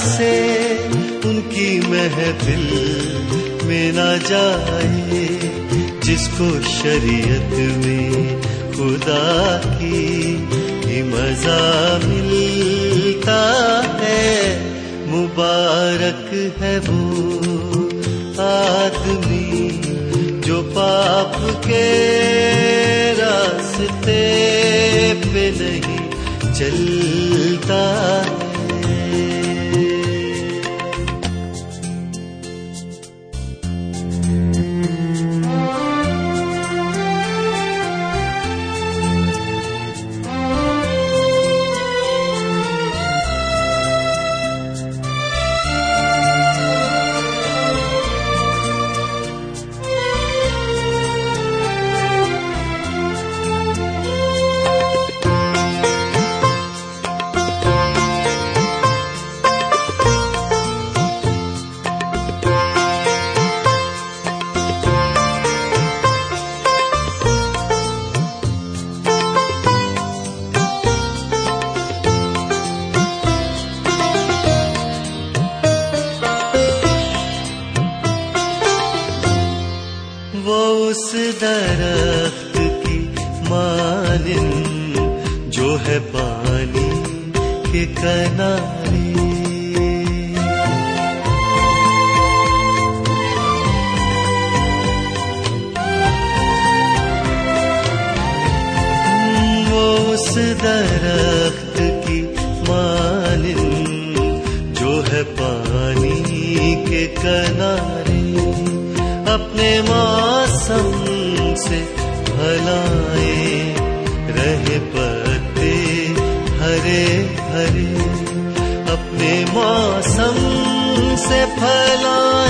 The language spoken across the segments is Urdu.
سے ان کی محفل میں نہ جائیے جس کو شریعت میں خدا کی ہی مزہ ملتا ہے مبارک ہے وہ آدمی جو پاپ کے راستے پہ نہیں چلتا ہے اپنے موسم سے بھلائے رہے پتے ہرے ہرے اپنے موسم سے پلا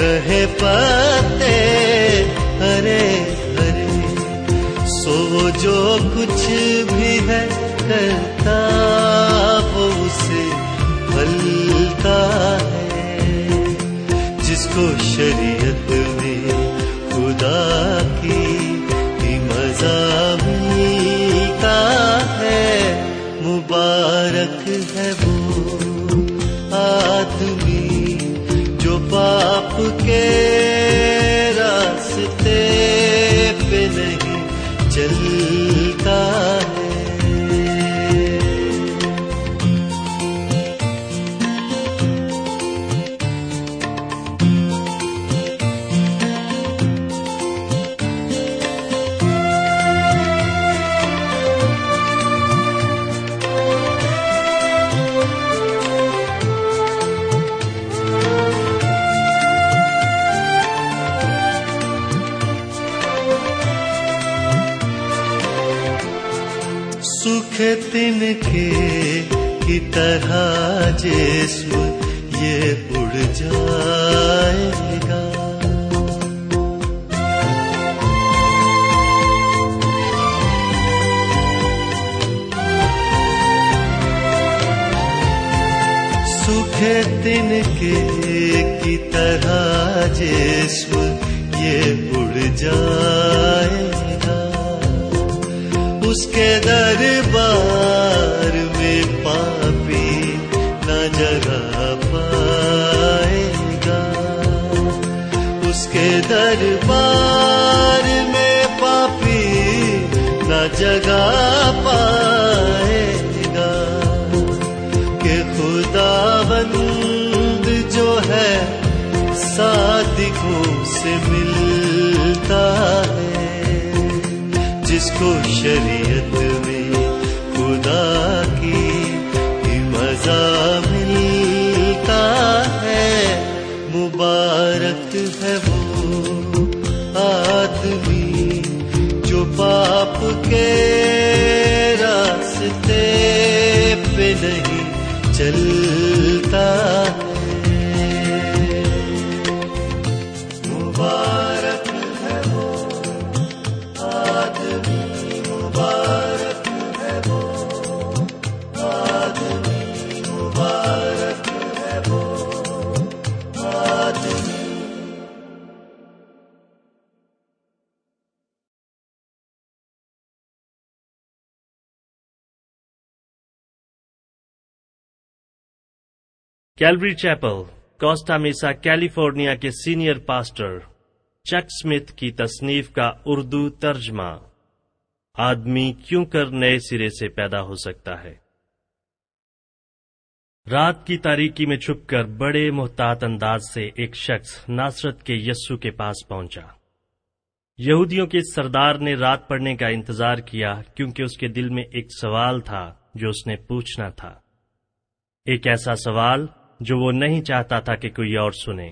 رہے پتے ہرے ہرے سو جو کچھ تن کے کی طرح جیسو یہ اڑ جائے گا سکھ دن کے کی طرح جیسو یہ اڑ جائے گا اس کے در کہ خدا بنو جو ہے سادگوں سے ملتا ہے جس کو شریعت میں خدا کی مزہ ملتا ہے مبارک ہے وہ آدمی جو پاپ کے راستے پہ نہیں چلتا کیلوری چیپل میسا کیلیفورنیا کے سینئر پاسٹر چک سمیت کی تصنیف کا اردو ترجمہ آدمی کیوں کر نئے سرے سے پیدا ہو سکتا ہے رات کی تاریکی میں چھپ کر بڑے محتاط انداز سے ایک شخص ناصرت کے یسو کے پاس پہنچا یہودیوں کے سردار نے رات پڑنے کا انتظار کیا کیونکہ اس کے دل میں ایک سوال تھا جو اس نے پوچھنا تھا ایک ایسا سوال جو وہ نہیں چاہتا تھا کہ کوئی اور سنے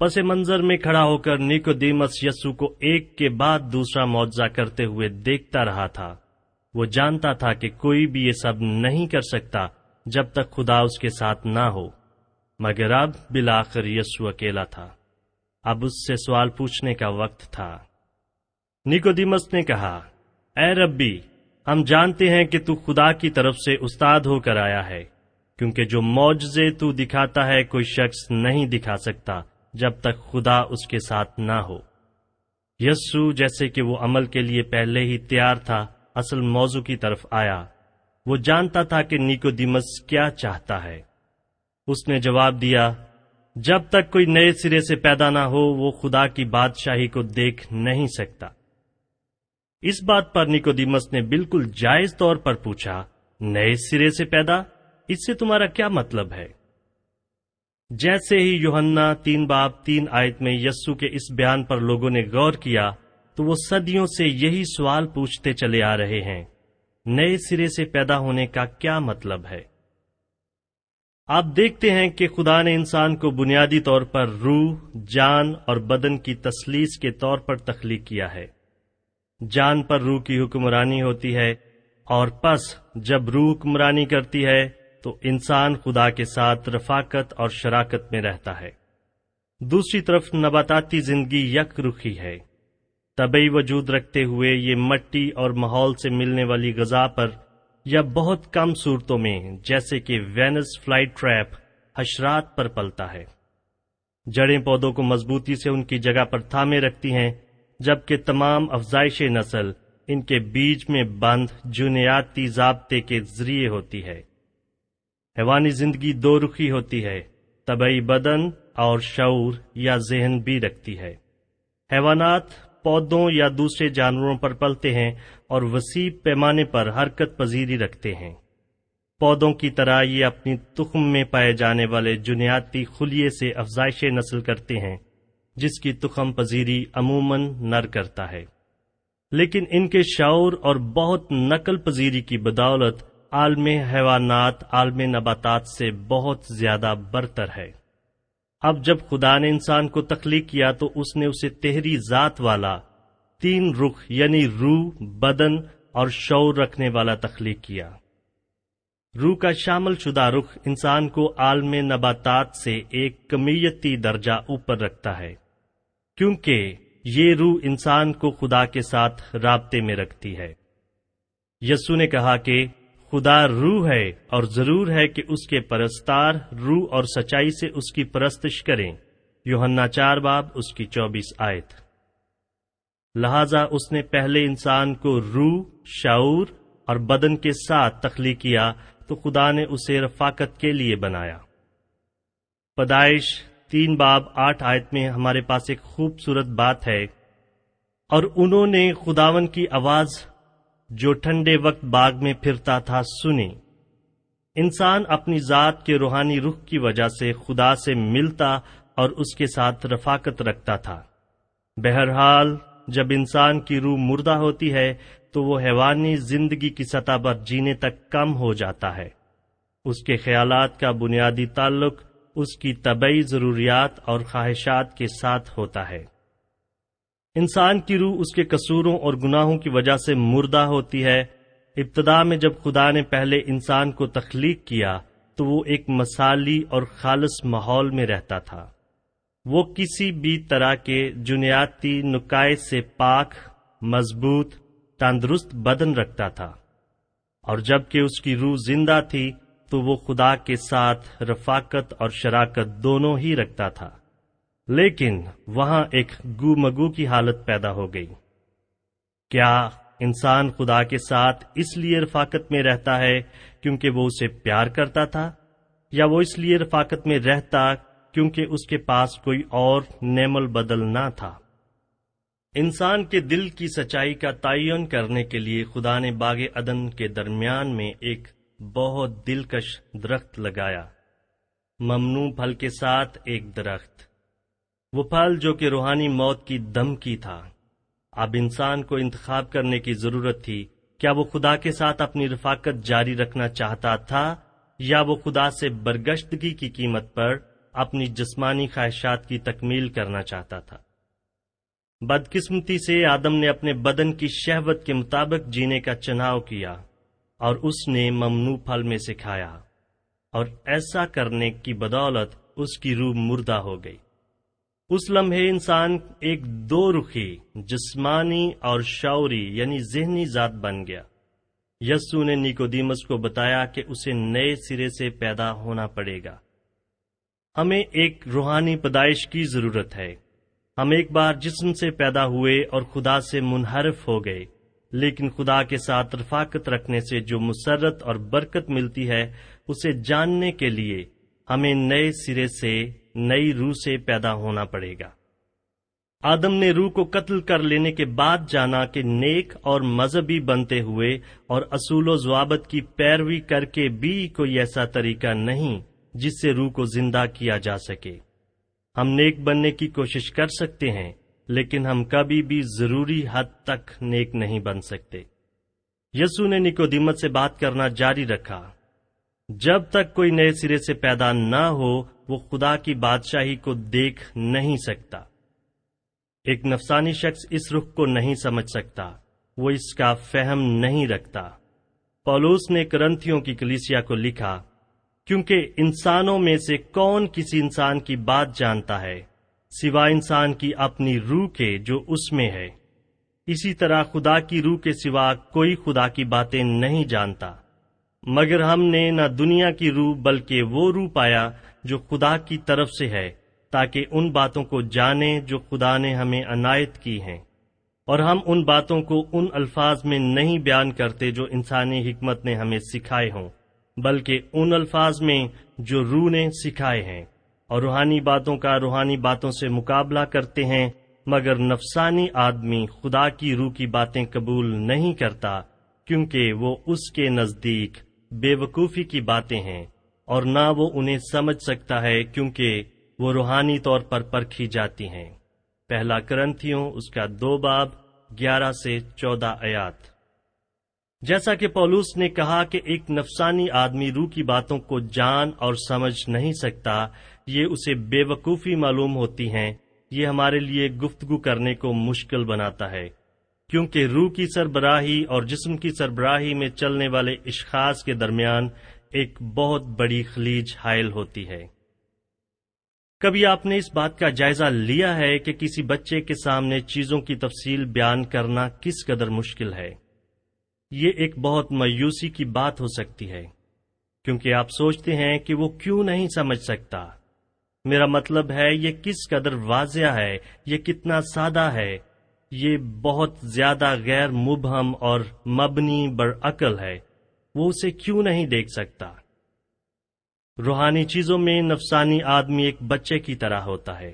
پس منظر میں کھڑا ہو کر نیکو دیمس یسو کو ایک کے بعد دوسرا معاوضہ کرتے ہوئے دیکھتا رہا تھا وہ جانتا تھا کہ کوئی بھی یہ سب نہیں کر سکتا جب تک خدا اس کے ساتھ نہ ہو مگر اب بلاخر یسو اکیلا تھا اب اس سے سوال پوچھنے کا وقت تھا نیکو دیمس نے کہا اے ربی ہم جانتے ہیں کہ تو خدا کی طرف سے استاد ہو کر آیا ہے کیونکہ جو معجزے تو دکھاتا ہے کوئی شخص نہیں دکھا سکتا جب تک خدا اس کے ساتھ نہ ہو یسو جیسے کہ وہ عمل کے لیے پہلے ہی تیار تھا اصل موضوع کی طرف آیا وہ جانتا تھا کہ نیکو دیمس کیا چاہتا ہے اس نے جواب دیا جب تک کوئی نئے سرے سے پیدا نہ ہو وہ خدا کی بادشاہی کو دیکھ نہیں سکتا اس بات پر نیکو دیمس نے بالکل جائز طور پر پوچھا نئے سرے سے پیدا اس سے تمہارا کیا مطلب ہے جیسے ہی یوہنا تین باب تین آیت میں یسو کے اس بیان پر لوگوں نے غور کیا تو وہ صدیوں سے یہی سوال پوچھتے چلے آ رہے ہیں نئے سرے سے پیدا ہونے کا کیا مطلب ہے آپ دیکھتے ہیں کہ خدا نے انسان کو بنیادی طور پر روح جان اور بدن کی تسلیس کے طور پر تخلیق کیا ہے جان پر روح کی حکمرانی ہوتی ہے اور پس جب روح حکمرانی کرتی ہے تو انسان خدا کے ساتھ رفاقت اور شراکت میں رہتا ہے دوسری طرف نباتاتی زندگی یک رخی ہے طبی وجود رکھتے ہوئے یہ مٹی اور ماحول سے ملنے والی غذا پر یا بہت کم صورتوں میں جیسے کہ وینس ٹریپ حشرات پر پلتا ہے جڑیں پودوں کو مضبوطی سے ان کی جگہ پر تھامے رکھتی ہیں جبکہ تمام افزائش نسل ان کے بیچ میں بند جنیاتی ضابطے کے ذریعے ہوتی ہے حیوانی زندگی دو رخی ہوتی ہے طبعی بدن اور شعور یا ذہن بھی رکھتی ہے حیوانات پودوں یا دوسرے جانوروں پر پلتے ہیں اور وسیع پیمانے پر حرکت پذیری رکھتے ہیں پودوں کی طرح یہ اپنی تخم میں پائے جانے والے جنیاتی خلیے سے افزائش نسل کرتے ہیں جس کی تخم پذیری عموماً نر کرتا ہے لیکن ان کے شعور اور بہت نقل پذیری کی بدولت عالم حیوانات عالم نباتات سے بہت زیادہ برتر ہے اب جب خدا نے انسان کو تخلیق کیا تو اس نے اسے تہری ذات والا تین رخ یعنی روح بدن اور شعور رکھنے والا تخلیق کیا روح کا شامل شدہ رخ انسان کو عالم نباتات سے ایک کمیتی درجہ اوپر رکھتا ہے کیونکہ یہ روح انسان کو خدا کے ساتھ رابطے میں رکھتی ہے یسو نے کہا کہ خدا روح ہے اور ضرور ہے کہ اس کے پرستار روح اور سچائی سے اس کی پرستش کریں یوہنا چار باب اس کی چوبیس آیت لہذا اس نے پہلے انسان کو روح شعور اور بدن کے ساتھ تخلیق کیا تو خدا نے اسے رفاقت کے لیے بنایا پدائش تین باب آٹھ آیت میں ہمارے پاس ایک خوبصورت بات ہے اور انہوں نے خداون کی آواز جو ٹھنڈے وقت باغ میں پھرتا تھا سنی انسان اپنی ذات کے روحانی رخ کی وجہ سے خدا سے ملتا اور اس کے ساتھ رفاقت رکھتا تھا بہرحال جب انسان کی روح مردہ ہوتی ہے تو وہ حیوانی زندگی کی سطح پر جینے تک کم ہو جاتا ہے اس کے خیالات کا بنیادی تعلق اس کی طبعی ضروریات اور خواہشات کے ساتھ ہوتا ہے انسان کی روح اس کے قصوروں اور گناہوں کی وجہ سے مردہ ہوتی ہے ابتدا میں جب خدا نے پہلے انسان کو تخلیق کیا تو وہ ایک مسالی اور خالص ماحول میں رہتا تھا وہ کسی بھی طرح کے جنیاتی نکائے سے پاک مضبوط تندرست بدن رکھتا تھا اور جب کہ اس کی روح زندہ تھی تو وہ خدا کے ساتھ رفاقت اور شراکت دونوں ہی رکھتا تھا لیکن وہاں ایک گو مگو کی حالت پیدا ہو گئی کیا انسان خدا کے ساتھ اس لیے رفاقت میں رہتا ہے کیونکہ وہ اسے پیار کرتا تھا یا وہ اس لیے رفاقت میں رہتا کیونکہ اس کے پاس کوئی اور نیمل بدل نہ تھا انسان کے دل کی سچائی کا تعین کرنے کے لیے خدا نے باغ ادن کے درمیان میں ایک بہت دلکش درخت لگایا ممنوع پھل کے ساتھ ایک درخت وہ پھل جو کہ روحانی موت کی دم کی تھا اب انسان کو انتخاب کرنے کی ضرورت تھی کیا وہ خدا کے ساتھ اپنی رفاقت جاری رکھنا چاہتا تھا یا وہ خدا سے برگشتگی کی قیمت پر اپنی جسمانی خواہشات کی تکمیل کرنا چاہتا تھا بدقسمتی سے آدم نے اپنے بدن کی شہوت کے مطابق جینے کا چناؤ کیا اور اس نے ممنوع پھل میں سکھایا اور ایسا کرنے کی بدولت اس کی روح مردہ ہو گئی اس لمحے انسان ایک دو رخی جسمانی اور شعوری یعنی ذہنی ذات بن گیا یسو نے نیکو دیمس کو بتایا کہ اسے نئے سرے سے پیدا ہونا پڑے گا ہمیں ایک روحانی پیدائش کی ضرورت ہے ہم ایک بار جسم سے پیدا ہوئے اور خدا سے منحرف ہو گئے لیکن خدا کے ساتھ رفاقت رکھنے سے جو مسرت اور برکت ملتی ہے اسے جاننے کے لیے ہمیں نئے سرے سے نئی روح سے پیدا ہونا پڑے گا آدم نے روح کو قتل کر لینے کے بعد جانا کہ نیک اور مذہبی بنتے ہوئے اور اصول و ضوابط کی پیروی کر کے بھی کوئی ایسا طریقہ نہیں جس سے روح کو زندہ کیا جا سکے ہم نیک بننے کی کوشش کر سکتے ہیں لیکن ہم کبھی بھی ضروری حد تک نیک نہیں بن سکتے یسو نے نکو دیمت سے بات کرنا جاری رکھا جب تک کوئی نئے سرے سے پیدا نہ ہو وہ خدا کی بادشاہی کو دیکھ نہیں سکتا ایک نفسانی شخص اس رخ کو نہیں سمجھ سکتا وہ اس کا فہم نہیں رکھتا پولوس نے کرنتھیوں کی کلیسیا کو لکھا کیونکہ انسانوں میں سے کون کسی انسان کی بات جانتا ہے سوا انسان کی اپنی روح کے جو اس میں ہے اسی طرح خدا کی روح کے سوا کوئی خدا کی باتیں نہیں جانتا مگر ہم نے نہ دنیا کی روح بلکہ وہ روح پایا جو خدا کی طرف سے ہے تاکہ ان باتوں کو جانے جو خدا نے ہمیں عنایت کی ہیں اور ہم ان باتوں کو ان الفاظ میں نہیں بیان کرتے جو انسانی حکمت نے ہمیں سکھائے ہوں بلکہ ان الفاظ میں جو روح نے سکھائے ہیں اور روحانی باتوں کا روحانی باتوں سے مقابلہ کرتے ہیں مگر نفسانی آدمی خدا کی روح کی باتیں قبول نہیں کرتا کیونکہ وہ اس کے نزدیک بے وقوفی کی باتیں ہیں اور نہ وہ انہیں سمجھ سکتا ہے کیونکہ وہ روحانی طور پر پرکھی جاتی ہیں پہلا کرنتھیوں اس کا دو باب گیارہ سے چودہ آیات جیسا کہ پولوس نے کہا کہ ایک نفسانی آدمی روح کی باتوں کو جان اور سمجھ نہیں سکتا یہ اسے بے وقوفی معلوم ہوتی ہیں یہ ہمارے لیے گفتگو کرنے کو مشکل بناتا ہے کیونکہ روح کی سربراہی اور جسم کی سربراہی میں چلنے والے اشخاص کے درمیان ایک بہت بڑی خلیج حائل ہوتی ہے کبھی آپ نے اس بات کا جائزہ لیا ہے کہ کسی بچے کے سامنے چیزوں کی تفصیل بیان کرنا کس قدر مشکل ہے یہ ایک بہت مایوسی کی بات ہو سکتی ہے کیونکہ آپ سوچتے ہیں کہ وہ کیوں نہیں سمجھ سکتا میرا مطلب ہے یہ کس قدر واضح ہے یہ کتنا سادہ ہے یہ بہت زیادہ غیر مبہم اور مبنی بر عقل ہے وہ اسے کیوں نہیں دیکھ سکتا روحانی چیزوں میں نفسانی آدمی ایک بچے کی طرح ہوتا ہے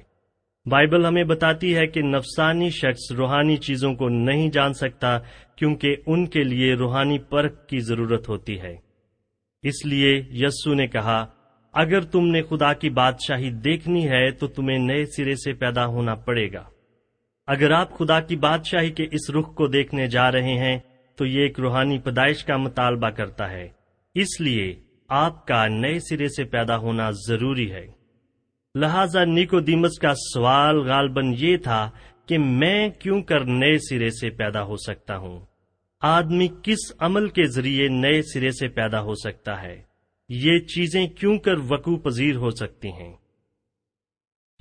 بائبل ہمیں بتاتی ہے کہ نفسانی شخص روحانی چیزوں کو نہیں جان سکتا کیونکہ ان کے لیے روحانی پرکھ کی ضرورت ہوتی ہے اس لیے یسو نے کہا اگر تم نے خدا کی بادشاہی دیکھنی ہے تو تمہیں نئے سرے سے پیدا ہونا پڑے گا اگر آپ خدا کی بادشاہی کے اس رخ کو دیکھنے جا رہے ہیں تو یہ ایک روحانی پیدائش کا مطالبہ کرتا ہے اس لیے آپ کا نئے سرے سے پیدا ہونا ضروری ہے لہذا نیکو دیمس کا سوال غالباً یہ تھا کہ میں کیوں کر نئے سرے سے پیدا ہو سکتا ہوں آدمی کس عمل کے ذریعے نئے سرے سے پیدا ہو سکتا ہے یہ چیزیں کیوں کر وقوع پذیر ہو سکتی ہیں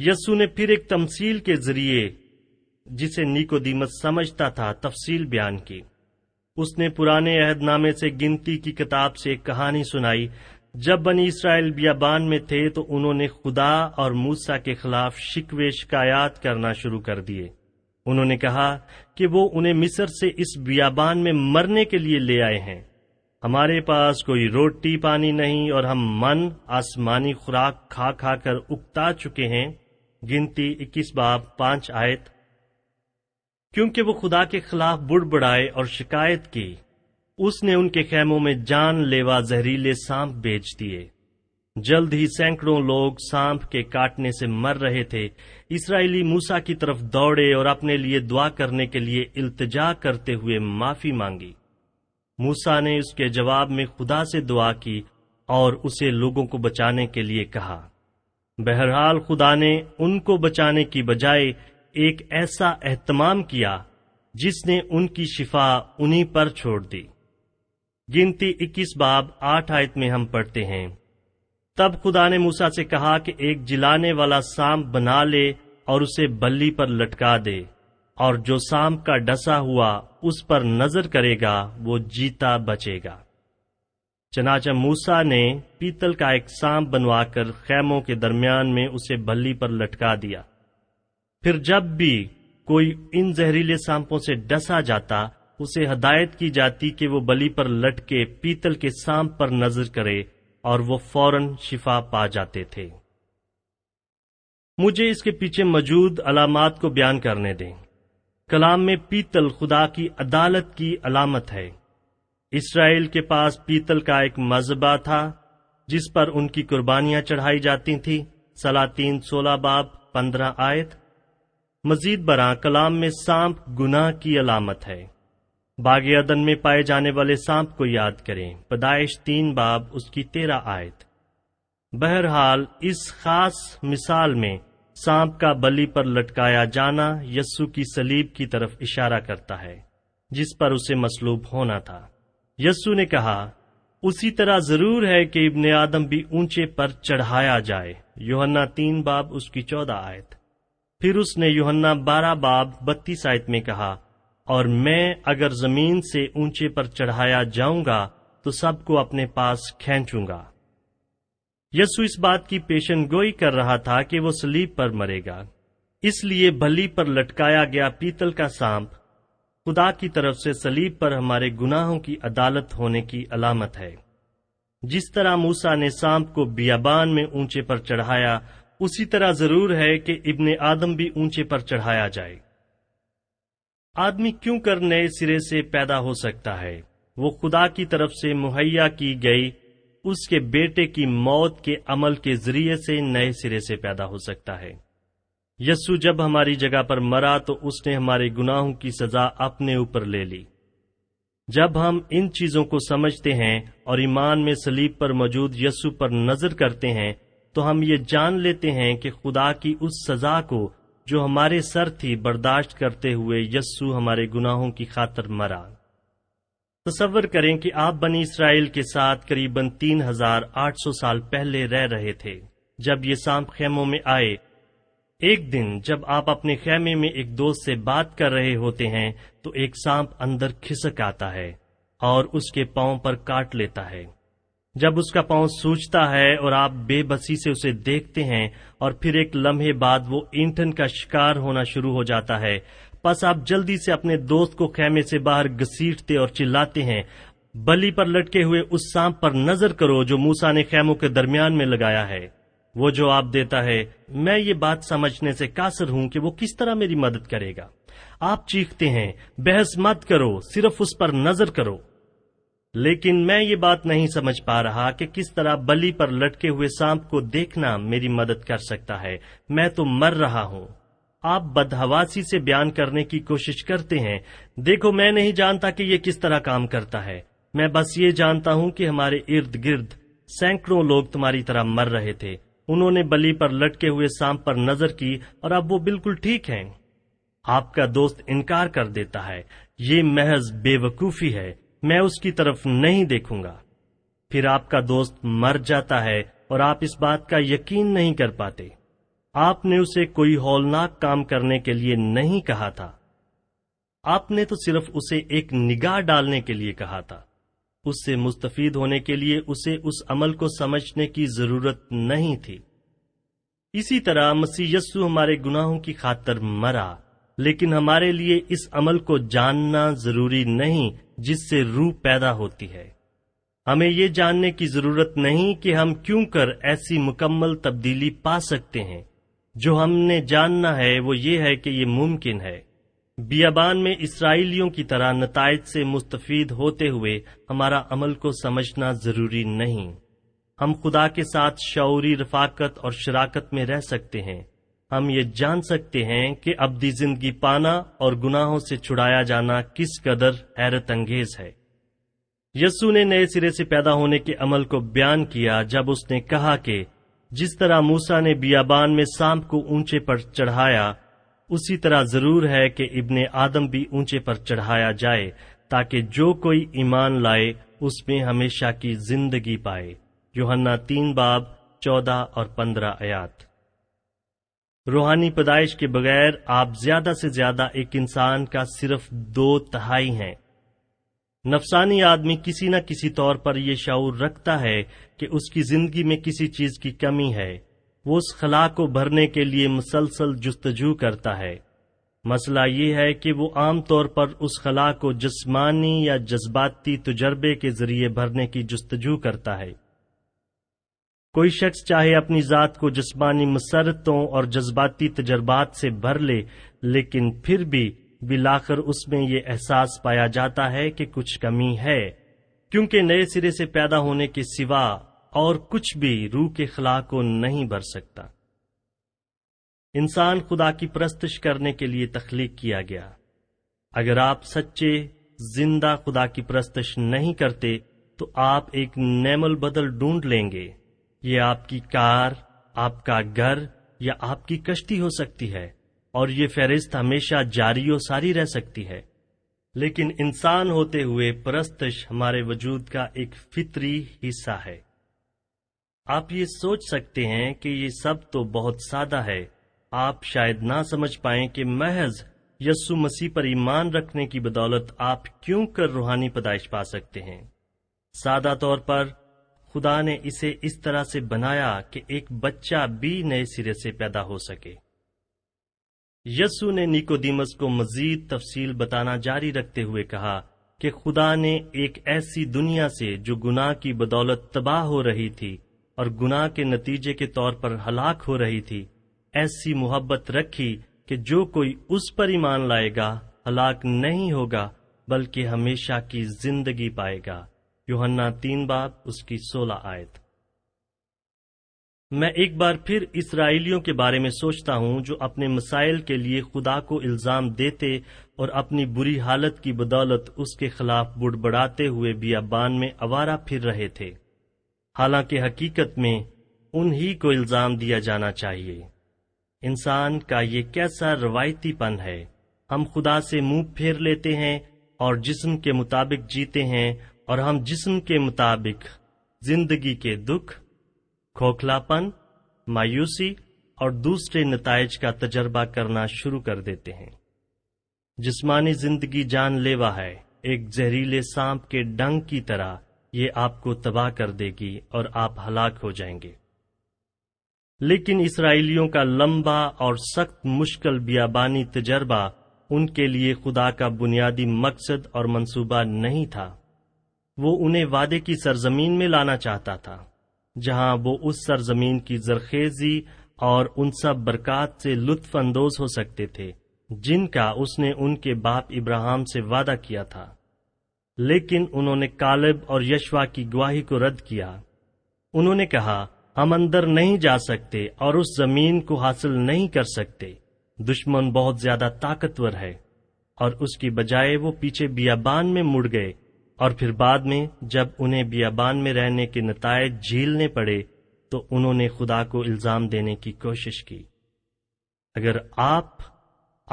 یسو نے پھر ایک تمثیل کے ذریعے جسے نیکو دیمت سمجھتا تھا تفصیل بیان کی اس نے پرانے عہد نامے سے گنتی کی کتاب سے ایک کہانی سنائی جب بنی اسرائیل بیابان میں تھے تو انہوں نے خدا اور موسا کے خلاف شکوے شکایات کرنا شروع کر دیے انہوں نے کہا کہ وہ انہیں مصر سے اس بیابان میں مرنے کے لیے لے آئے ہیں ہمارے پاس کوئی روٹی پانی نہیں اور ہم من آسمانی خوراک کھا کھا کر اکتا چکے ہیں گنتی اکیس باب پانچ آیت کیونکہ وہ خدا کے خلاف بڑ بڑائے اور شکایت کی اس نے ان کے خیموں میں جان لیوا زہریلے سانپ بیچ دیے جلد ہی سینکڑوں لوگ کے کاٹنے سے مر رہے تھے اسرائیلی موسا کی طرف دوڑے اور اپنے لیے دعا کرنے کے لیے التجا کرتے ہوئے معافی مانگی موسا نے اس کے جواب میں خدا سے دعا کی اور اسے لوگوں کو بچانے کے لیے کہا بہرحال خدا نے ان کو بچانے کی بجائے ایک ایسا اہتمام کیا جس نے ان کی شفا انہی پر چھوڑ دی گنتی اکیس باب آٹھ آیت میں ہم پڑھتے ہیں تب خدا نے موسا سے کہا کہ ایک جلانے والا سانپ بنا لے اور اسے بلی پر لٹکا دے اور جو سانپ کا ڈسا ہوا اس پر نظر کرے گا وہ جیتا بچے گا چنانچہ موسا نے پیتل کا ایک سانپ بنوا کر خیموں کے درمیان میں اسے بلی پر لٹکا دیا پھر جب بھی کوئی ان زہریلے سانپوں سے ڈسا جاتا اسے ہدایت کی جاتی کہ وہ بلی پر لٹ کے پیتل کے سانپ پر نظر کرے اور وہ فوراً شفا پا جاتے تھے مجھے اس کے پیچھے موجود علامات کو بیان کرنے دیں کلام میں پیتل خدا کی عدالت کی علامت ہے اسرائیل کے پاس پیتل کا ایک مذبح تھا جس پر ان کی قربانیاں چڑھائی جاتی تھیں سلاطین سولہ باب پندرہ آیت مزید برآں کلام میں سانپ گناہ کی علامت ہے باغ عدن میں پائے جانے والے سانپ کو یاد کریں پیدائش تین باب اس کی تیرہ آیت بہرحال اس خاص مثال میں سانپ کا بلی پر لٹکایا جانا یسو کی سلیب کی طرف اشارہ کرتا ہے جس پر اسے مصلوب ہونا تھا یسو نے کہا اسی طرح ضرور ہے کہ ابن آدم بھی اونچے پر چڑھایا جائے یوہنا تین باب اس کی چودہ آیت پھر اس نے یوہنا بارہ باب بتی آیت میں کہا اور میں اگر زمین سے اونچے پر چڑھایا جاؤں گا تو سب کو اپنے پاس کھینچوں گا یسو اس بات کی پیشن گوئی کر رہا تھا کہ وہ سلیب پر مرے گا اس لیے بھلی پر لٹکایا گیا پیتل کا سانپ خدا کی طرف سے سلیب پر ہمارے گناہوں کی عدالت ہونے کی علامت ہے جس طرح موسا نے سانپ کو بیابان میں اونچے پر چڑھایا اسی طرح ضرور ہے کہ ابن آدم بھی اونچے پر چڑھایا جائے آدمی کیوں کر نئے سرے سے پیدا ہو سکتا ہے وہ خدا کی طرف سے مہیا کی گئی اس کے بیٹے کی موت کے عمل کے ذریعے سے نئے سرے سے پیدا ہو سکتا ہے یسو جب ہماری جگہ پر مرا تو اس نے ہمارے گناہوں کی سزا اپنے اوپر لے لی جب ہم ان چیزوں کو سمجھتے ہیں اور ایمان میں سلیب پر موجود یسو پر نظر کرتے ہیں تو ہم یہ جان لیتے ہیں کہ خدا کی اس سزا کو جو ہمارے سر تھی برداشت کرتے ہوئے یسو ہمارے گناہوں کی خاطر مرا تصور کریں کہ آپ بنی اسرائیل کے ساتھ قریب تین ہزار آٹھ سو سال پہلے رہ رہے تھے جب یہ سانپ خیموں میں آئے ایک دن جب آپ اپنے خیمے میں ایک دوست سے بات کر رہے ہوتے ہیں تو ایک سانپ اندر کھسک آتا ہے اور اس کے پاؤں پر کاٹ لیتا ہے جب اس کا پاؤں سوچتا ہے اور آپ بے بسی سے اسے دیکھتے ہیں اور پھر ایک لمحے بعد وہ اینٹن کا شکار ہونا شروع ہو جاتا ہے پس آپ جلدی سے اپنے دوست کو خیمے سے باہر گسیٹتے اور چلاتے ہیں بلی پر لٹکے ہوئے اس سانپ پر نظر کرو جو موسا نے خیموں کے درمیان میں لگایا ہے وہ جو آپ دیتا ہے میں یہ بات سمجھنے سے کاثر ہوں کہ وہ کس طرح میری مدد کرے گا آپ چیختے ہیں بحث مت کرو صرف اس پر نظر کرو لیکن میں یہ بات نہیں سمجھ پا رہا کہ کس طرح بلی پر لٹکے ہوئے سانپ کو دیکھنا میری مدد کر سکتا ہے میں تو مر رہا ہوں آپ بدہواسی سے بیان کرنے کی کوشش کرتے ہیں دیکھو میں نہیں جانتا کہ یہ کس طرح کام کرتا ہے میں بس یہ جانتا ہوں کہ ہمارے ارد گرد سینکڑوں لوگ تمہاری طرح مر رہے تھے انہوں نے بلی پر لٹکے ہوئے سانپ پر نظر کی اور اب وہ بالکل ٹھیک ہیں آپ کا دوست انکار کر دیتا ہے یہ محض بے وقوفی ہے میں اس کی طرف نہیں دیکھوں گا پھر آپ کا دوست مر جاتا ہے اور آپ اس بات کا یقین نہیں کر پاتے آپ نے اسے کوئی ہولناک کام کرنے کے لیے نہیں کہا تھا آپ نے تو صرف اسے ایک نگاہ ڈالنے کے لیے کہا تھا اس سے مستفید ہونے کے لیے اسے اس عمل کو سمجھنے کی ضرورت نہیں تھی اسی طرح مسی ہمارے گناہوں کی خاطر مرا لیکن ہمارے لیے اس عمل کو جاننا ضروری نہیں جس سے روح پیدا ہوتی ہے ہمیں یہ جاننے کی ضرورت نہیں کہ ہم کیوں کر ایسی مکمل تبدیلی پا سکتے ہیں جو ہم نے جاننا ہے وہ یہ ہے کہ یہ ممکن ہے بیابان میں اسرائیلیوں کی طرح نتائج سے مستفید ہوتے ہوئے ہمارا عمل کو سمجھنا ضروری نہیں ہم خدا کے ساتھ شعوری رفاقت اور شراکت میں رہ سکتے ہیں ہم یہ جان سکتے ہیں کہ ابدی زندگی پانا اور گناہوں سے چھڑایا جانا کس قدر حیرت انگیز ہے یسو نے نئے سرے سے پیدا ہونے کے عمل کو بیان کیا جب اس نے کہا کہ جس طرح موسا نے بیابان میں سانپ کو اونچے پر چڑھایا اسی طرح ضرور ہے کہ ابن آدم بھی اونچے پر چڑھایا جائے تاکہ جو کوئی ایمان لائے اس میں ہمیشہ کی زندگی پائے یوہنا تین باب چودہ اور پندرہ آیات روحانی پیدائش کے بغیر آپ زیادہ سے زیادہ ایک انسان کا صرف دو تہائی ہیں نفسانی آدمی کسی نہ کسی طور پر یہ شعور رکھتا ہے کہ اس کی زندگی میں کسی چیز کی کمی ہے وہ اس خلا کو بھرنے کے لیے مسلسل جستجو کرتا ہے مسئلہ یہ ہے کہ وہ عام طور پر اس خلا کو جسمانی یا جذباتی تجربے کے ذریعے بھرنے کی جستجو کرتا ہے کوئی شخص چاہے اپنی ذات کو جسمانی مسرتوں اور جذباتی تجربات سے بھر لے لیکن پھر بھی بلاخر اس میں یہ احساس پایا جاتا ہے کہ کچھ کمی ہے کیونکہ نئے سرے سے پیدا ہونے کے سوا اور کچھ بھی روح کے خلا کو نہیں بھر سکتا انسان خدا کی پرستش کرنے کے لیے تخلیق کیا گیا اگر آپ سچے زندہ خدا کی پرستش نہیں کرتے تو آپ ایک نیمل بدل ڈھونڈ لیں گے یہ آپ کی کار آپ کا گھر یا آپ کی کشتی ہو سکتی ہے اور یہ فہرست ہمیشہ جاری و ساری رہ سکتی ہے لیکن انسان ہوتے ہوئے پرستش ہمارے وجود کا ایک فطری حصہ ہے آپ یہ سوچ سکتے ہیں کہ یہ سب تو بہت سادہ ہے آپ شاید نہ سمجھ پائیں کہ محض یسو مسیح پر ایمان رکھنے کی بدولت آپ کیوں کر روحانی پیدائش پا سکتے ہیں سادہ طور پر خدا نے اسے اس طرح سے بنایا کہ ایک بچہ بھی نئے سرے سے پیدا ہو سکے یسو نے نیکو دیمس کو مزید تفصیل بتانا جاری رکھتے ہوئے کہا کہ خدا نے ایک ایسی دنیا سے جو گناہ کی بدولت تباہ ہو رہی تھی اور گناہ کے نتیجے کے طور پر ہلاک ہو رہی تھی ایسی محبت رکھی کہ جو کوئی اس پر ایمان لائے گا ہلاک نہیں ہوگا بلکہ ہمیشہ کی زندگی پائے گا یوہن تین باب اس کی سولہ آیت میں ایک بار پھر اسرائیلیوں کے بارے میں سوچتا ہوں جو اپنے مسائل کے لیے خدا کو الزام دیتے اور اپنی بری حالت کی بدولت اس کے خلاف بڑ ہوئے بیابان میں آوارا پھر رہے تھے حالانکہ حقیقت میں انہی کو الزام دیا جانا چاہیے انسان کا یہ کیسا روایتی پن ہے ہم خدا سے منہ پھیر لیتے ہیں اور جسم کے مطابق جیتے ہیں اور ہم جسم کے مطابق زندگی کے دکھ کھوکھلا پن مایوسی اور دوسرے نتائج کا تجربہ کرنا شروع کر دیتے ہیں جسمانی زندگی جان لیوا ہے ایک زہریلے سانپ کے ڈنگ کی طرح یہ آپ کو تباہ کر دے گی اور آپ ہلاک ہو جائیں گے لیکن اسرائیلیوں کا لمبا اور سخت مشکل بیابانی تجربہ ان کے لیے خدا کا بنیادی مقصد اور منصوبہ نہیں تھا وہ انہیں وعدے کی سرزمین میں لانا چاہتا تھا جہاں وہ اس سرزمین کی زرخیزی اور ان سب برکات سے لطف اندوز ہو سکتے تھے جن کا اس نے ان کے باپ ابراہم سے وعدہ کیا تھا لیکن انہوں نے کالب اور یشوا کی گواہی کو رد کیا انہوں نے کہا ہم اندر نہیں جا سکتے اور اس زمین کو حاصل نہیں کر سکتے دشمن بہت زیادہ طاقتور ہے اور اس کی بجائے وہ پیچھے بیابان میں مڑ گئے اور پھر بعد میں جب انہیں بیابان میں رہنے کے نتائج جھیلنے پڑے تو انہوں نے خدا کو الزام دینے کی کوشش کی اگر آپ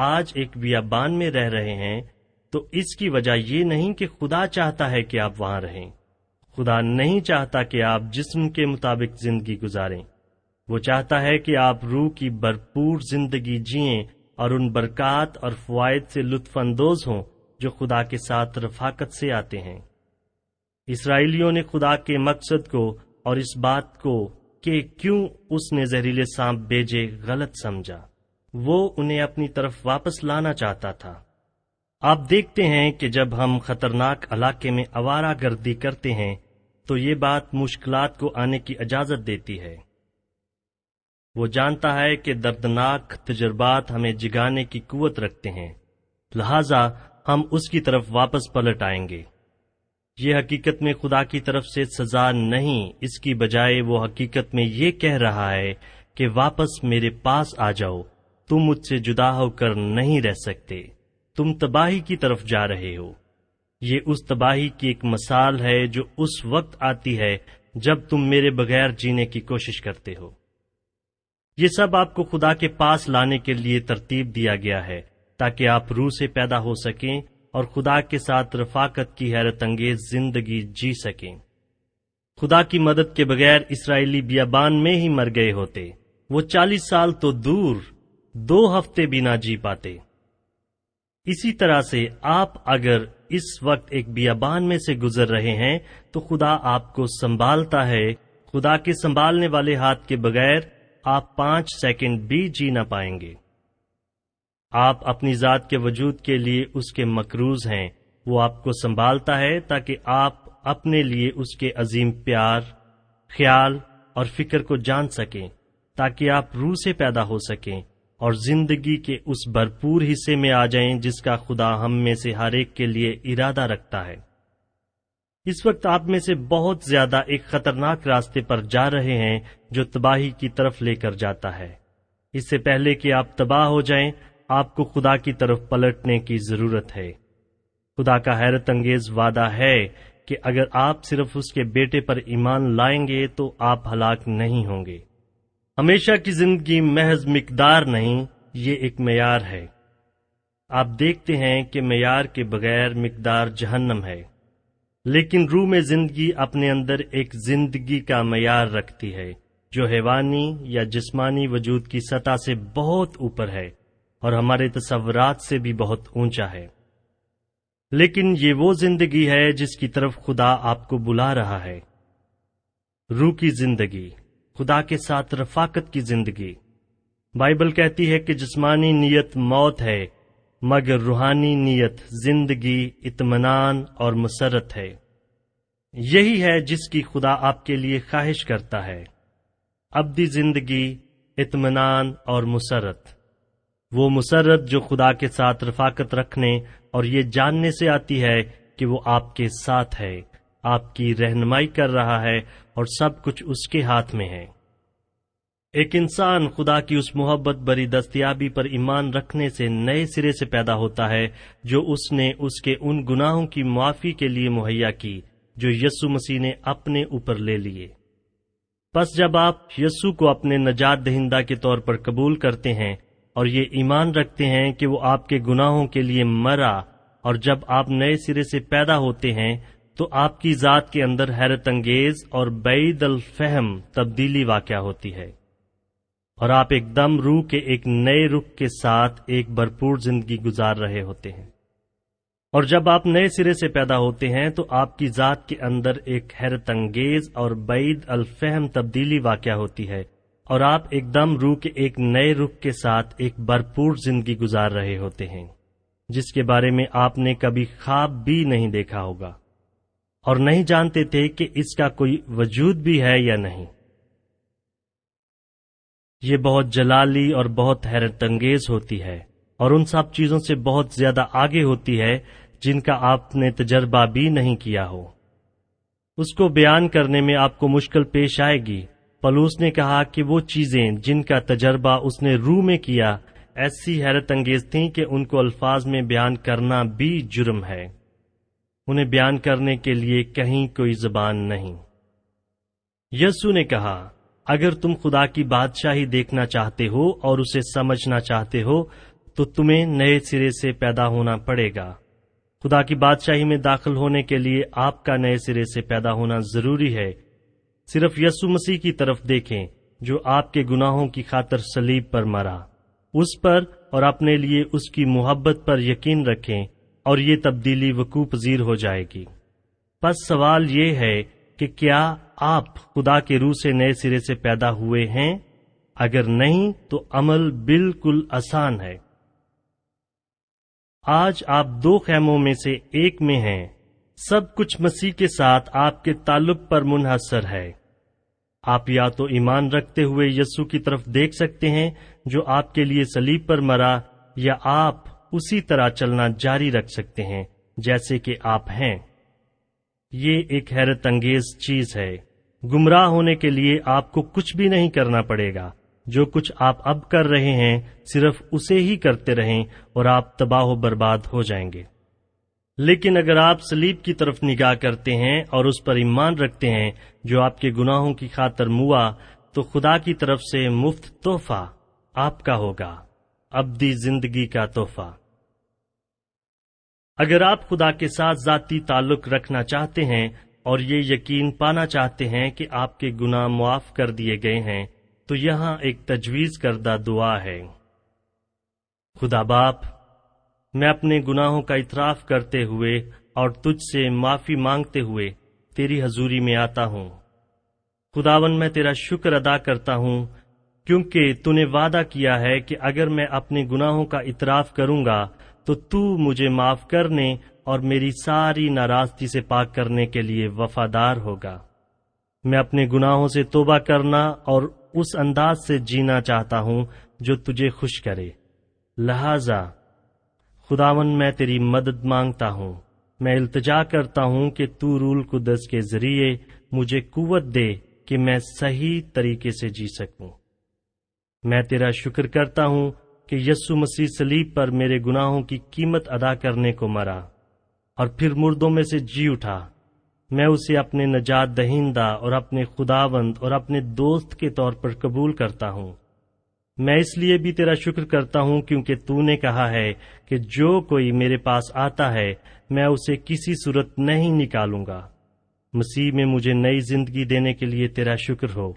آج ایک بیابان میں رہ رہے ہیں تو اس کی وجہ یہ نہیں کہ خدا چاہتا ہے کہ آپ وہاں رہیں خدا نہیں چاہتا کہ آپ جسم کے مطابق زندگی گزاریں وہ چاہتا ہے کہ آپ روح کی بھرپور زندگی جئیں اور ان برکات اور فوائد سے لطف اندوز ہوں جو خدا کے ساتھ رفاقت سے آتے ہیں اسرائیلیوں نے خدا کے مقصد کو اور اس بات کو کہ کیوں اس نے زہریلے سانپ غلط سمجھا وہ انہیں اپنی طرف واپس لانا چاہتا تھا آپ دیکھتے ہیں کہ جب ہم خطرناک علاقے میں آوارہ گردی کرتے ہیں تو یہ بات مشکلات کو آنے کی اجازت دیتی ہے وہ جانتا ہے کہ دردناک تجربات ہمیں جگانے کی قوت رکھتے ہیں لہذا ہم اس کی طرف واپس پلٹ آئیں گے یہ حقیقت میں خدا کی طرف سے سزا نہیں اس کی بجائے وہ حقیقت میں یہ کہہ رہا ہے کہ واپس میرے پاس آ جاؤ تم مجھ سے جدا ہو کر نہیں رہ سکتے تم تباہی کی طرف جا رہے ہو یہ اس تباہی کی ایک مثال ہے جو اس وقت آتی ہے جب تم میرے بغیر جینے کی کوشش کرتے ہو یہ سب آپ کو خدا کے پاس لانے کے لیے ترتیب دیا گیا ہے تاکہ آپ روح سے پیدا ہو سکیں اور خدا کے ساتھ رفاقت کی حیرت انگیز زندگی جی سکیں خدا کی مدد کے بغیر اسرائیلی بیابان میں ہی مر گئے ہوتے وہ چالیس سال تو دور دو ہفتے بھی نہ جی پاتے اسی طرح سے آپ اگر اس وقت ایک بیابان میں سے گزر رہے ہیں تو خدا آپ کو سنبھالتا ہے خدا کے سنبھالنے والے ہاتھ کے بغیر آپ پانچ سیکنڈ بھی جی نہ پائیں گے آپ اپنی ذات کے وجود کے لیے اس کے مقروض ہیں وہ آپ کو سنبھالتا ہے تاکہ آپ اپنے لیے اس کے عظیم پیار خیال اور فکر کو جان سکیں تاکہ آپ روح سے پیدا ہو سکیں اور زندگی کے اس بھرپور حصے میں آ جائیں جس کا خدا ہم میں سے ہر ایک کے لیے ارادہ رکھتا ہے اس وقت آپ میں سے بہت زیادہ ایک خطرناک راستے پر جا رہے ہیں جو تباہی کی طرف لے کر جاتا ہے اس سے پہلے کہ آپ تباہ ہو جائیں آپ کو خدا کی طرف پلٹنے کی ضرورت ہے خدا کا حیرت انگیز وعدہ ہے کہ اگر آپ صرف اس کے بیٹے پر ایمان لائیں گے تو آپ ہلاک نہیں ہوں گے ہمیشہ کی زندگی محض مقدار نہیں یہ ایک معیار ہے آپ دیکھتے ہیں کہ معیار کے بغیر مقدار جہنم ہے لیکن روح میں زندگی اپنے اندر ایک زندگی کا معیار رکھتی ہے جو حیوانی یا جسمانی وجود کی سطح سے بہت اوپر ہے اور ہمارے تصورات سے بھی بہت اونچا ہے لیکن یہ وہ زندگی ہے جس کی طرف خدا آپ کو بلا رہا ہے رو کی زندگی خدا کے ساتھ رفاقت کی زندگی بائبل کہتی ہے کہ جسمانی نیت موت ہے مگر روحانی نیت زندگی اطمینان اور مسرت ہے یہی ہے جس کی خدا آپ کے لیے خواہش کرتا ہے ابدی زندگی اطمینان اور مسرت وہ مسرت جو خدا کے ساتھ رفاقت رکھنے اور یہ جاننے سے آتی ہے کہ وہ آپ کے ساتھ ہے آپ کی رہنمائی کر رہا ہے اور سب کچھ اس کے ہاتھ میں ہے ایک انسان خدا کی اس محبت بری دستیابی پر ایمان رکھنے سے نئے سرے سے پیدا ہوتا ہے جو اس نے اس کے ان گناہوں کی معافی کے لیے مہیا کی جو یسو مسیح نے اپنے اوپر لے لیے پس جب آپ یسو کو اپنے نجات دہندہ کے طور پر قبول کرتے ہیں اور یہ ایمان رکھتے ہیں کہ وہ آپ کے گناہوں کے لیے مرا اور جب آپ نئے سرے سے پیدا ہوتے ہیں تو آپ کی ذات کے اندر حیرت انگیز اور بعید الفہم تبدیلی واقع ہوتی ہے اور آپ ایک دم روح کے ایک نئے رخ کے ساتھ ایک بھرپور زندگی گزار رہے ہوتے ہیں اور جب آپ نئے سرے سے پیدا ہوتے ہیں تو آپ کی ذات کے اندر ایک حیرت انگیز اور بعید الفہم تبدیلی واقع ہوتی ہے اور آپ ایک دم روح کے ایک نئے رخ کے ساتھ ایک بھرپور زندگی گزار رہے ہوتے ہیں جس کے بارے میں آپ نے کبھی خواب بھی نہیں دیکھا ہوگا اور نہیں جانتے تھے کہ اس کا کوئی وجود بھی ہے یا نہیں یہ بہت جلالی اور بہت حیرت انگیز ہوتی ہے اور ان سب چیزوں سے بہت زیادہ آگے ہوتی ہے جن کا آپ نے تجربہ بھی نہیں کیا ہو اس کو بیان کرنے میں آپ کو مشکل پیش آئے گی پلوس نے کہا کہ وہ چیزیں جن کا تجربہ اس نے روح میں کیا ایسی حیرت انگیز تھیں کہ ان کو الفاظ میں بیان کرنا بھی جرم ہے انہیں بیان کرنے کے لیے کہیں کوئی زبان نہیں یسو نے کہا اگر تم خدا کی بادشاہی دیکھنا چاہتے ہو اور اسے سمجھنا چاہتے ہو تو تمہیں نئے سرے سے پیدا ہونا پڑے گا خدا کی بادشاہی میں داخل ہونے کے لیے آپ کا نئے سرے سے پیدا ہونا ضروری ہے صرف یسو مسیح کی طرف دیکھیں جو آپ کے گناہوں کی خاطر سلیب پر مرا اس پر اور اپنے لیے اس کی محبت پر یقین رکھیں اور یہ تبدیلی وقوع پذیر ہو جائے گی پس سوال یہ ہے کہ کیا آپ خدا کے روح سے نئے سرے سے پیدا ہوئے ہیں اگر نہیں تو عمل بالکل آسان ہے آج آپ دو خیموں میں سے ایک میں ہیں سب کچھ مسیح کے ساتھ آپ کے تعلق پر منحصر ہے آپ یا تو ایمان رکھتے ہوئے یسو کی طرف دیکھ سکتے ہیں جو آپ کے لیے سلیب پر مرا یا آپ اسی طرح چلنا جاری رکھ سکتے ہیں جیسے کہ آپ ہیں یہ ایک حیرت انگیز چیز ہے گمراہ ہونے کے لیے آپ کو کچھ بھی نہیں کرنا پڑے گا جو کچھ آپ اب کر رہے ہیں صرف اسے ہی کرتے رہیں اور آپ تباہ و برباد ہو جائیں گے لیکن اگر آپ سلیب کی طرف نگاہ کرتے ہیں اور اس پر ایمان رکھتے ہیں جو آپ کے گناہوں کی خاطر موا تو خدا کی طرف سے مفت تحفہ آپ کا ہوگا ابدی زندگی کا تحفہ اگر آپ خدا کے ساتھ ذاتی تعلق رکھنا چاہتے ہیں اور یہ یقین پانا چاہتے ہیں کہ آپ کے گناہ معاف کر دیے گئے ہیں تو یہاں ایک تجویز کردہ دعا ہے خدا باپ میں اپنے گناہوں کا اطراف کرتے ہوئے اور تجھ سے معافی مانگتے ہوئے تیری حضوری میں آتا ہوں خداون میں تیرا شکر ادا کرتا ہوں کیونکہ نے وعدہ کیا ہے کہ اگر میں اپنے گناہوں کا اطراف کروں گا تو مجھے معاف کرنے اور میری ساری ناراضگی سے پاک کرنے کے لیے وفادار ہوگا میں اپنے گناہوں سے توبہ کرنا اور اس انداز سے جینا چاہتا ہوں جو تجھے خوش کرے لہذا خداون میں تیری مدد مانگتا ہوں میں التجا کرتا ہوں کہ تو رول قدس کے ذریعے مجھے قوت دے کہ میں صحیح طریقے سے جی سکوں میں تیرا شکر کرتا ہوں کہ یسو مسیح سلیب پر میرے گناہوں کی قیمت ادا کرنے کو مرا اور پھر مردوں میں سے جی اٹھا میں اسے اپنے نجات دہندہ اور اپنے خداوند اور اپنے دوست کے طور پر قبول کرتا ہوں میں اس لیے بھی تیرا شکر کرتا ہوں کیونکہ نے کہا ہے کہ جو کوئی میرے پاس آتا ہے میں اسے کسی صورت نہیں نکالوں گا مسیح میں مجھے نئی زندگی دینے کے لیے تیرا شکر ہو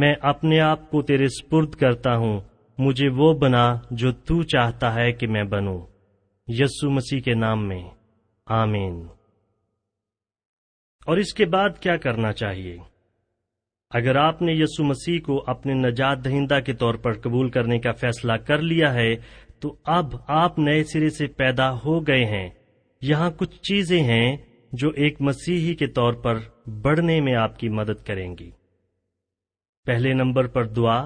میں اپنے آپ کو تیرے سپرد کرتا ہوں مجھے وہ بنا جو چاہتا ہے کہ میں بنوں یسو مسیح کے نام میں آمین اور اس کے بعد کیا کرنا چاہیے اگر آپ نے یسو مسیح کو اپنے نجات دہندہ کے طور پر قبول کرنے کا فیصلہ کر لیا ہے تو اب آپ نئے سرے سے پیدا ہو گئے ہیں یہاں کچھ چیزیں ہیں جو ایک مسیحی کے طور پر بڑھنے میں آپ کی مدد کریں گی پہلے نمبر پر دعا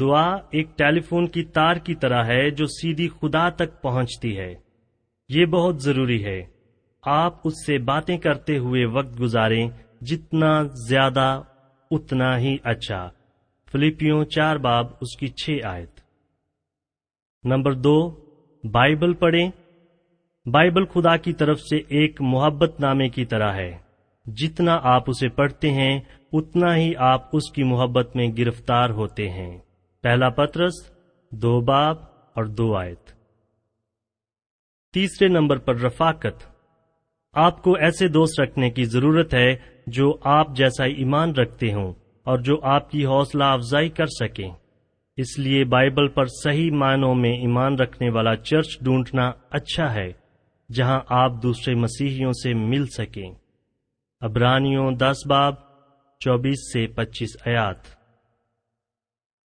دعا ایک ٹیلی فون کی تار کی طرح ہے جو سیدھی خدا تک پہنچتی ہے یہ بہت ضروری ہے آپ اس سے باتیں کرتے ہوئے وقت گزاریں جتنا زیادہ اتنا ہی اچھا فلپیوں چار باب اس کی چھ آیت نمبر دو بائبل پڑھیں بائبل خدا کی طرف سے ایک محبت نامے کی طرح ہے جتنا آپ اسے پڑھتے ہیں اتنا ہی آپ اس کی محبت میں گرفتار ہوتے ہیں پہلا پترس دو باب اور دو آیت تیسرے نمبر پر رفاقت آپ کو ایسے دوست رکھنے کی ضرورت ہے جو آپ جیسا ایمان رکھتے ہوں اور جو آپ کی حوصلہ افزائی کر سکیں اس لیے بائبل پر صحیح معنوں میں ایمان رکھنے والا چرچ ڈھونڈنا اچھا ہے جہاں آپ دوسرے مسیحیوں سے مل سکیں ابرانیوں دس باب چوبیس سے پچیس آیات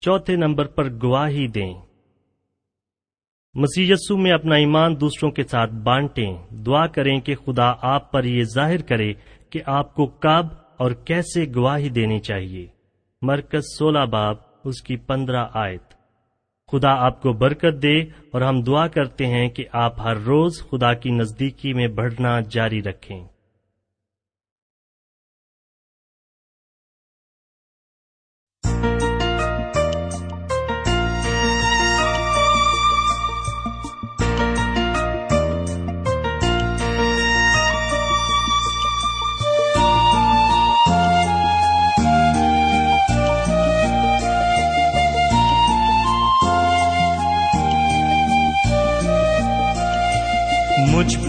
چوتھے نمبر پر گواہی دیں یسو میں اپنا ایمان دوسروں کے ساتھ بانٹیں دعا کریں کہ خدا آپ پر یہ ظاہر کرے کہ آپ کو کب اور کیسے گواہی دینی چاہیے مرکز سولہ باب اس کی پندرہ آیت خدا آپ کو برکت دے اور ہم دعا کرتے ہیں کہ آپ ہر روز خدا کی نزدیکی میں بڑھنا جاری رکھیں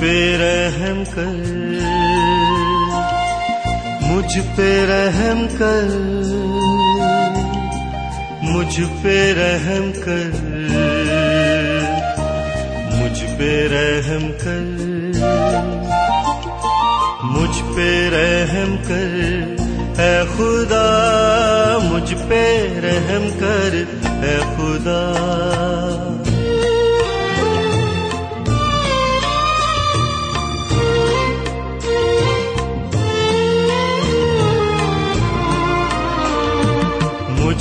پہ رحم کر مجھ پہ رحم کر مجھ پہ رحم کر مجھ پہ رحم کر مجھ پہ رحم کر اے خدا مجھ پہ رحم کر اے خدا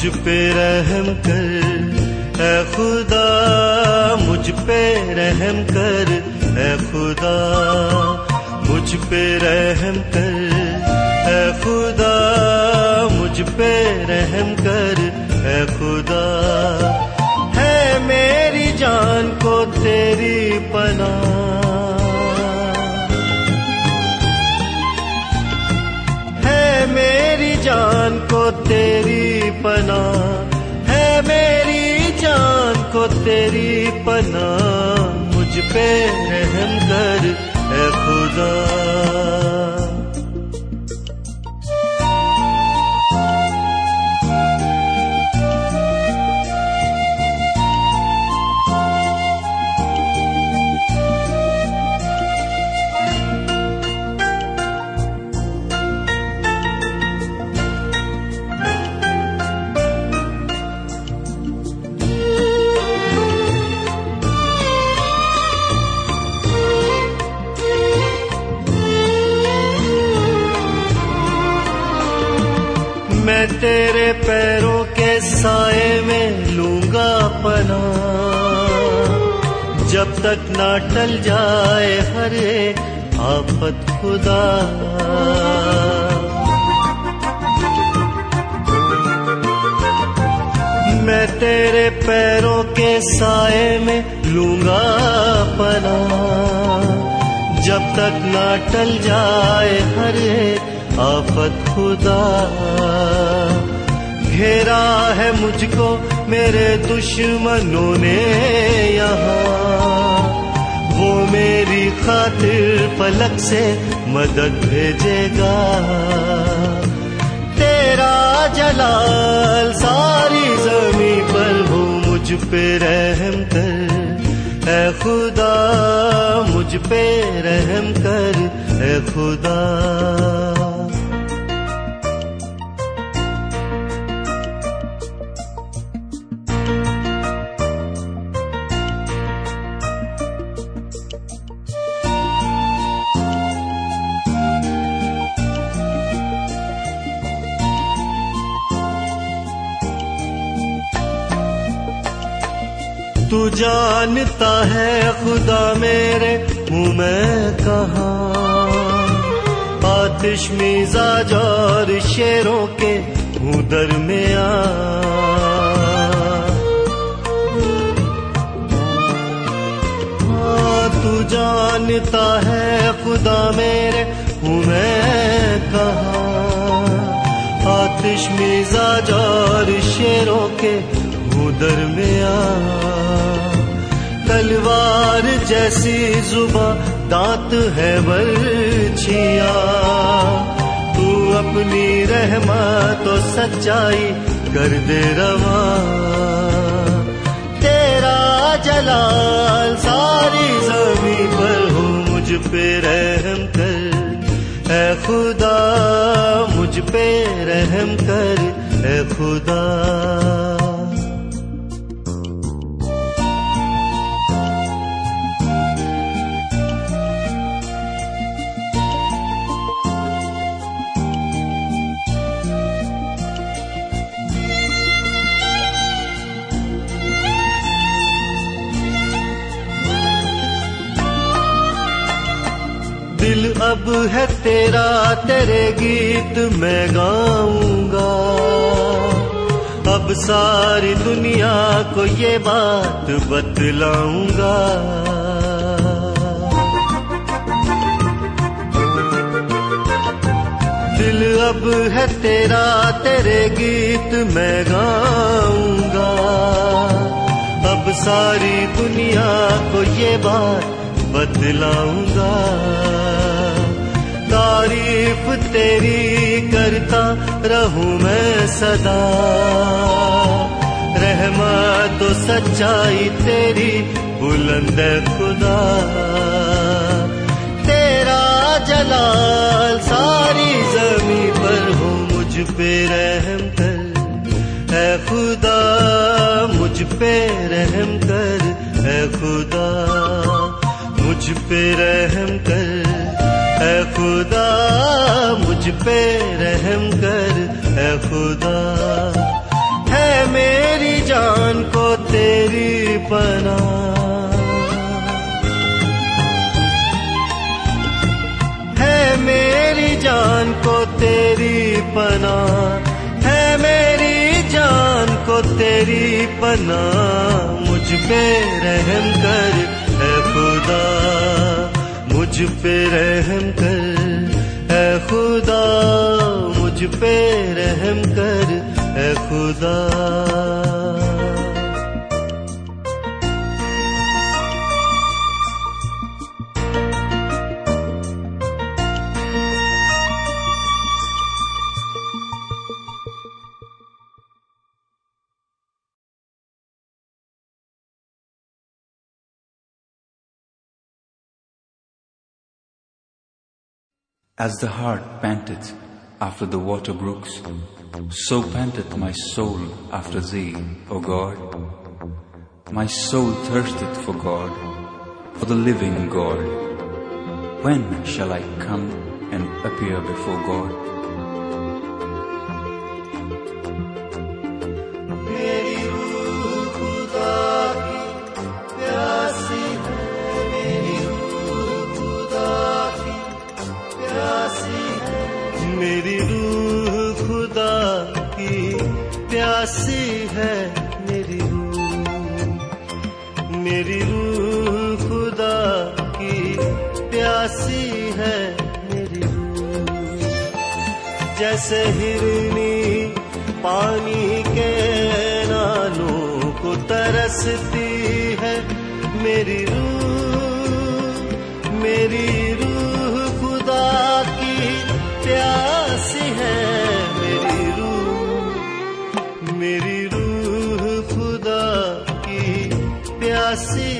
مجھ پہ رحم کر اے خدا مجھ پہ رحم کر اے خدا مجھ پہ رحم کر اے خدا مجھ پہ رحم کر اے خدا ہے میری جان کو تیری پناہ ہے میری جان کو تیری پنا ہے میری جان کو تیری پنا مجھ پہ رحم کر اے خدا نہ ٹل جائے ہر آفت خدا میں تیرے پیروں کے سائے میں لوں گا پنا جب تک نہ ٹل جائے ہر آفت خدا گھیرا ہے مجھ کو میرے دشمنوں نے یہاں خاطر پلک سے مدد بھیجے گا تیرا جلال ساری زمین پر ہو مجھ پہ رحم کر اے خدا مجھ پہ رحم کر اے خدا تو جانتا ہے خدا میرے میں کہاں آتش مزاج جار شیروں کے در میں آ ہاں، تو جانتا ہے خدا میرے ہوں میں کہاں آتش میزا جار شیروں کے ادھر میں آ تلوار جیسی صبح دانت ہے برجیاں تو اپنی رحمت و سچائی کر دے رواں تیرا جلال ساری زمین پر ہو مجھ پہ رحم کر اے خدا مجھ پہ رحم کر اے خدا دل اب ہے تیرا تیرے گیت میں گاؤں گا اب ساری دنیا کو یہ بات بتلاؤں گا دل اب ہے تیرا تیرے گیت میں گاؤں گا اب ساری دنیا کو یہ بات بدلاؤں گا تعریف تیری کرتا رہوں میں صدا رحمت و سچائی تیری بلند خدا تیرا جلال ساری زمین پر ہو مجھ پہ رحم کر اے خدا مجھ پہ رحم کر اے خدا مجھ پہ رحم کر اے خدا مجھ پہ رحم کر اے خدا ہے میری جان کو تیری پناہ ہے میری جان کو تیری پناہ ہے میری جان کو تیری پناہ مجھ پہ رحم کر خدا مجھ پہ رحم کر اے خدا مجھ پہ رحم کر اے خدا As the heart panteth after the water brooks, so panteth my soul after Thee, O God. My soul thirsteth for God, for the living God. When shall I come and appear before God? پانی کے نالوں کو ترستی ہے میری روح میری روح خدا کی پیاسی ہے میری روح میری روح خدا کی پیاسی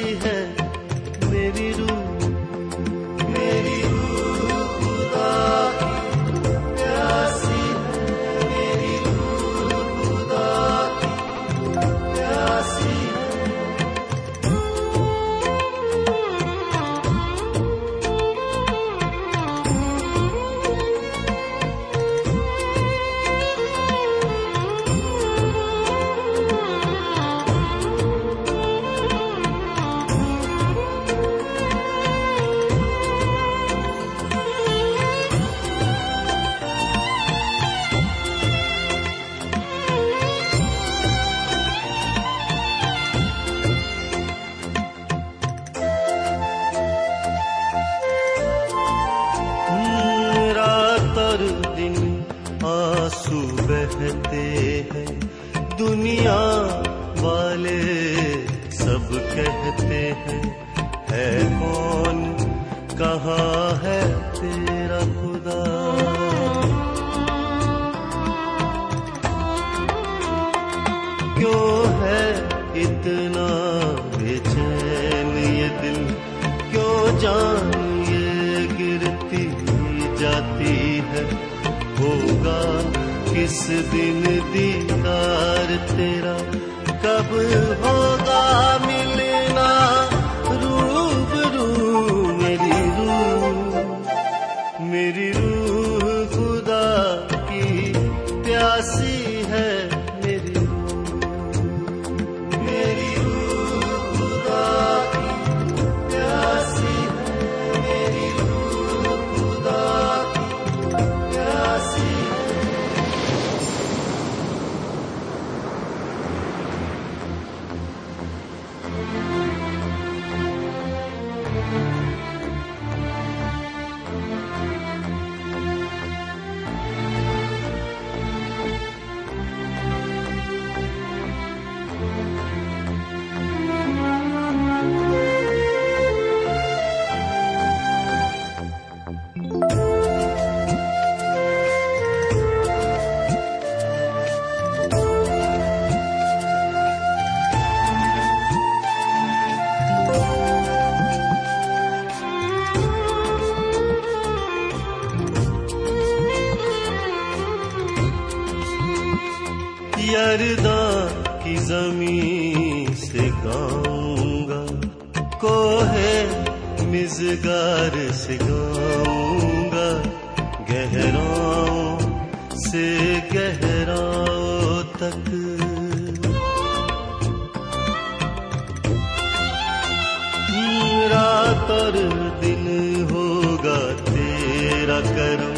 دن ہوگا تیرا کروں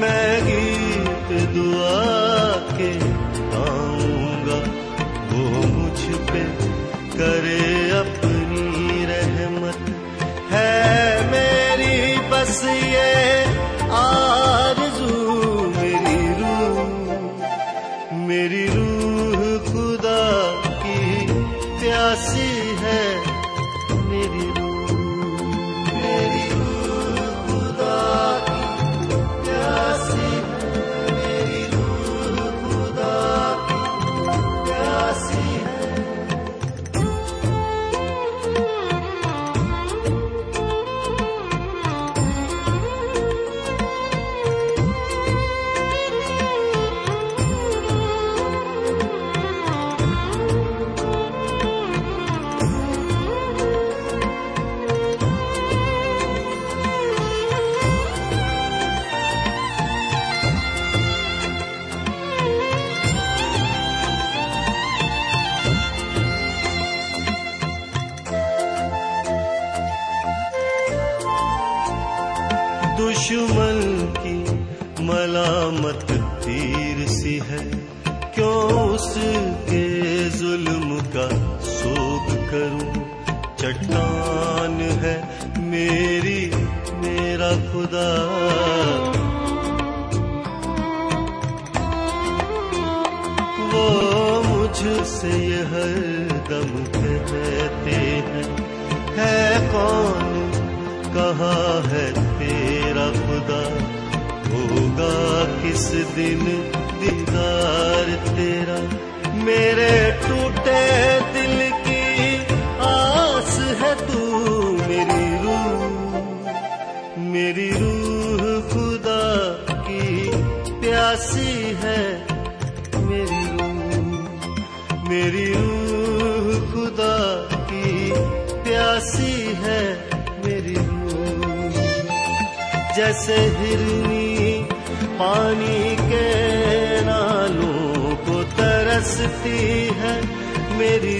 میں گیت دعا کے آؤں گا وہ مجھ پہ کرے وہ مجھ سے ہے کون کہاں ہے تیرا خدا ہوگا کس دن دیدار تیرا میرے ٹوٹے دل کی آس ہے میری روح میری روح پیاسی ہے میری روح میری روح خدا کی پیاسی ہے میری روح جیسے ہرنی پانی کے نالوں کو ترستی ہے میری